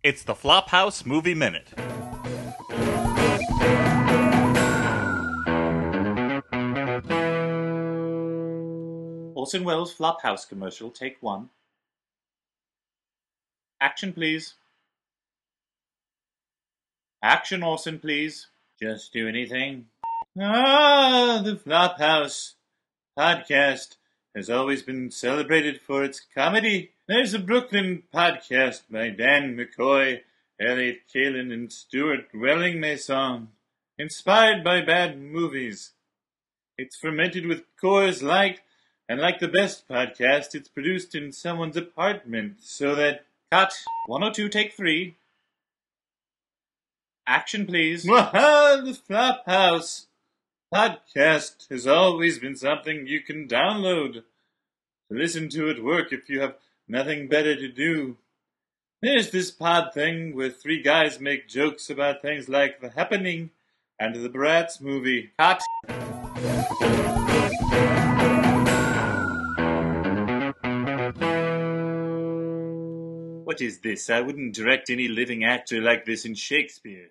It's the Flop House Movie Minute. Orson Welles Flop House commercial, take one. Action, please. Action, Orson, please. Just do anything. Ah, the Flop House podcast has always been celebrated for its comedy. There's a Brooklyn podcast by Dan McCoy, Elliott Kalan, and Stuart Welling Mason, inspired by bad movies. It's fermented with Coors Light, and like the best podcast, it's produced in someone's apartment, so that cut 102 take three. Action, please. the Flop House podcast has always been something you can download to listen to at work if you have nothing better to do. There's this pod thing where three guys make jokes about things like The Happening and the Bratz movie. What is this? I wouldn't direct any living actor like this in Shakespeare.